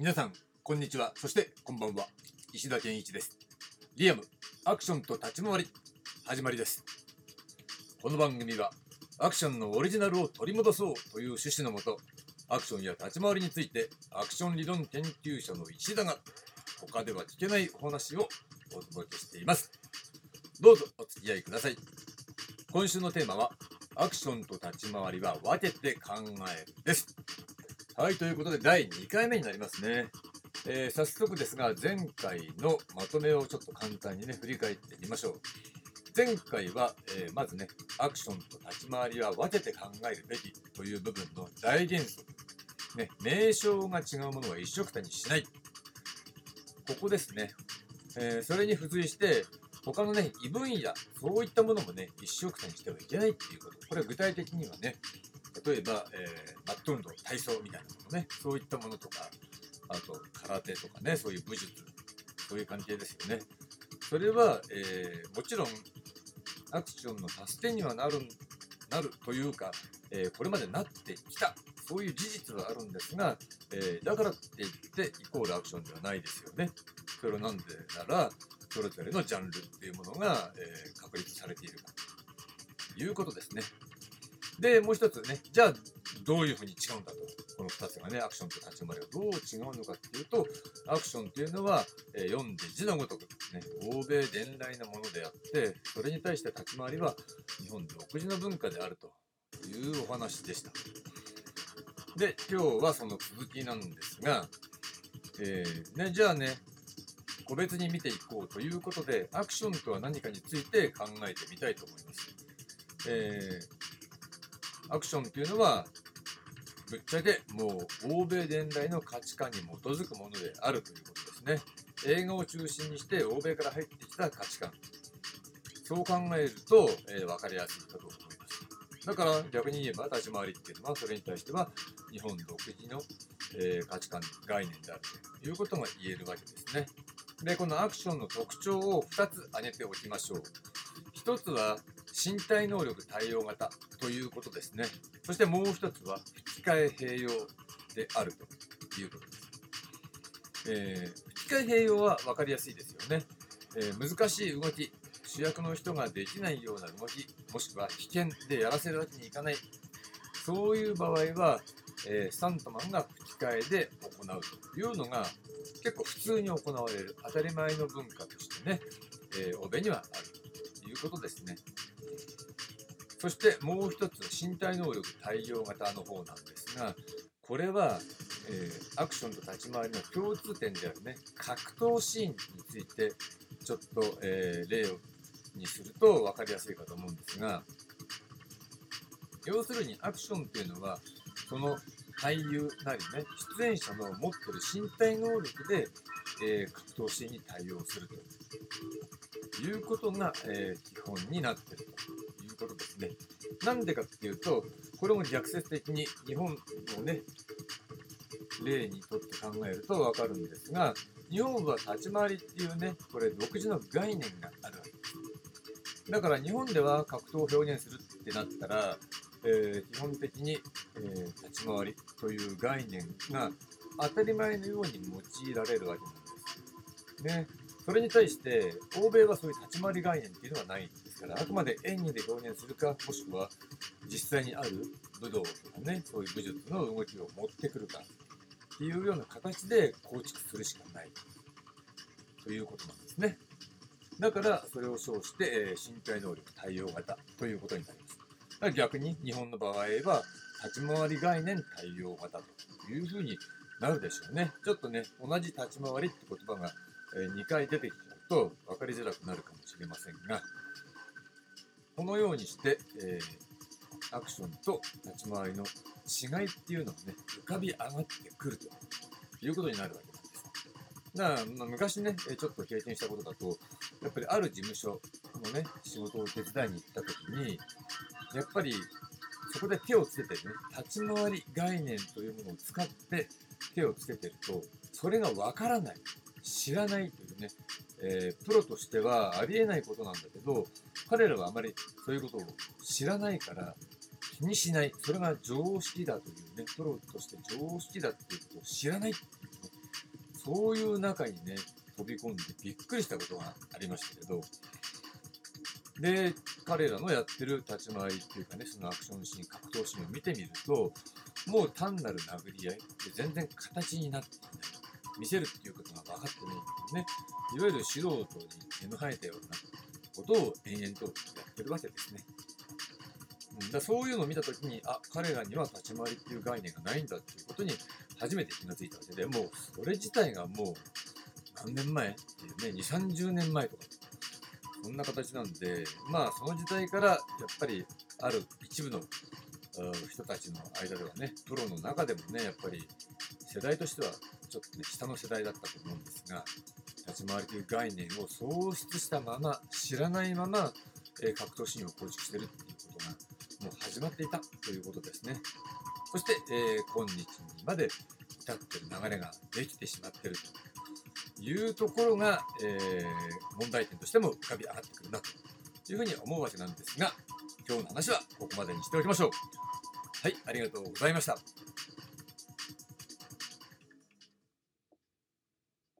皆さん、こんにちは。そして、こんばんは。石田健一です。リアム、アクションと立ち回り、始まりです。この番組は、アクションのオリジナルを取り戻そうという趣旨のもと、アクションや立ち回りについて、アクション理論研究者の石田が、他では聞けないお話をお届けしています。どうぞお付き合いください。今週のテーマは、アクションと立ち回りは分けて考えるです。はい、ということで第2回目になりますね。えー早速ですが、前回のまとめをちょっと簡単にね、振り返ってみましょう。前回は、えーまずね、アクションと立ち回りは分けて考えるべきという部分の大原則。ね、名称が違うものは一緒くたにしない。ここですね。えーそれに付随して、他のね、異分野、そういったものもね、一緒くたにしてはいけないっていうこと。これ具体的にはね、例えば、えーマット運動、体操みたいなものね、そういったものとか、あと空手とかね、そういう武術、そういう関係ですよね。それは、えーもちろん、アクションの助けにはなるなるというか、えーこれまでなってきた、そういう事実はあるんですが、えーだからって言ってイコールアクションではないですよね。それはなんでなら、それぞれのジャンルっていうものが、え確立されているかということですね。で、もう一つね、じゃあどういうふうに違うんだと。この2つがね、アクションと立ち回りがどう違うのかっていうと、アクションっていうのは、えー読んで字のごとく、ね、欧米伝来なものであって、それに対して立ち回りは日本独自の文化であるというお話でした。で、今日はその続きなんですが、えーね、じゃあね、個別に見ていこうということで、アクションとは何かについて考えてみたいと思います。えーアクションっていうのは、ぶっちゃけもう欧米伝来の価値観に基づくものであるということですね。映画を中心にして欧米から入ってきた価値観。そう考えると、えー分かりやすいかと思います。だから逆に言えば立ち回りっていうのはそれに対しては日本独自の、えー価値観、概念であるということが言えるわけですね。で、このアクションの特徴を2つ挙げておきましょう。1つは身体能力対応型ということですね。そしてもう1つは吹き替え併用であるということです。えー吹き替え併用は分かりやすいですよね。えー難しい動き、主役の人ができないような動き、もしくは危険でやらせるわけにいかない。そういう場合は、えースタントマンが吹き替えで行うというのが結構普通に行われる当たり前の文化としてね、えー欧米にはあるということですね。そしてもう一つ身体能力対応型の方なんですがこれは、えーアクションと立ち回りの共通点であるね格闘シーンについてちょっと、えー例にすると分かりやすいかと思うんですが要するにアクションっていうのはその俳優なりね出演者の持ってる身体能力で、えー格闘シーンに対応するということが、え基本になっていると。ことですね。なんでかっていうと、これも逆説的に日本のね、例にとって考えるとわかるんですが、日本は立ち回りっていうね、これ独自の概念があるわけです。だから日本では格闘を表現するってなったら、えー基本的に、えー立ち回りという概念が当たり前のように用いられるわけなんです。ね。それに対して、欧米はそういう立ち回り概念っていうのはないんですから、あくまで演技で表現するか、もしくは実際にある武道とかね、そういう武術の動きを持ってくるかっていうような形で構築するしかないということなんですね。だから、それを称して、え身体能力対応型ということになります。だから逆に日本の場合は、立ち回り概念対応型というふうになるでしょうね。ちょっとね、同じ立ち回りって言葉が2回出てきちゃうと分かりづらくなるかもしれませんが、このようにして、えーアクションと立ち回りの違いっていうのがね、浮かび上がってくるということになるわけなんです。だから、ま昔ね、ちょっと経験したことだと、やっぱりある事務所のね、仕事を手伝いに行った時に、やっぱりそこで手をつけてね、立ち回り概念というものを使って手をつけてると、それがわからない。知らないというね、えープロとしてはありえないことなんだけど、彼らはあまりそういうことを知らないから、気にしない。それが常識だというね、プロとして常識だっていうことを知らないっていうね、そういう中にね飛び込んでびっくりしたことがありましたけどで彼らのやってる立ち回りっていうかねそのアクションシーン格闘シーンを見てみるともう単なる殴り合いで全然形になって見せるっていうことが分かってないっていうねいわゆる素人に毛の生えたようなことを延々とやってるわけですね。うん、だそういうのを見た時にあ彼らには立ち回りっていう概念がないんだっていうことに初めて気がついたわけでもうそれ自体がもう何年前っていうね2 3 0年前とかそんな形なんでまあその時代からやっぱりある一部の人たちの間ではねプロの中でもねやっぱり世代としてはちょっとね下の世代だったと思うんですが立ち回りという概念を喪失したまま知らないまま、え、格闘シーンを構築してるっていうことがもう始まっていたということですね。そして、えー、今日にまで至ってる流れができてしまってるというところが、えー、問題点としても浮かび上がってくるなというふうに思うわけなんですが今日の話はここまでにしておきましょう。はいありがとうございました。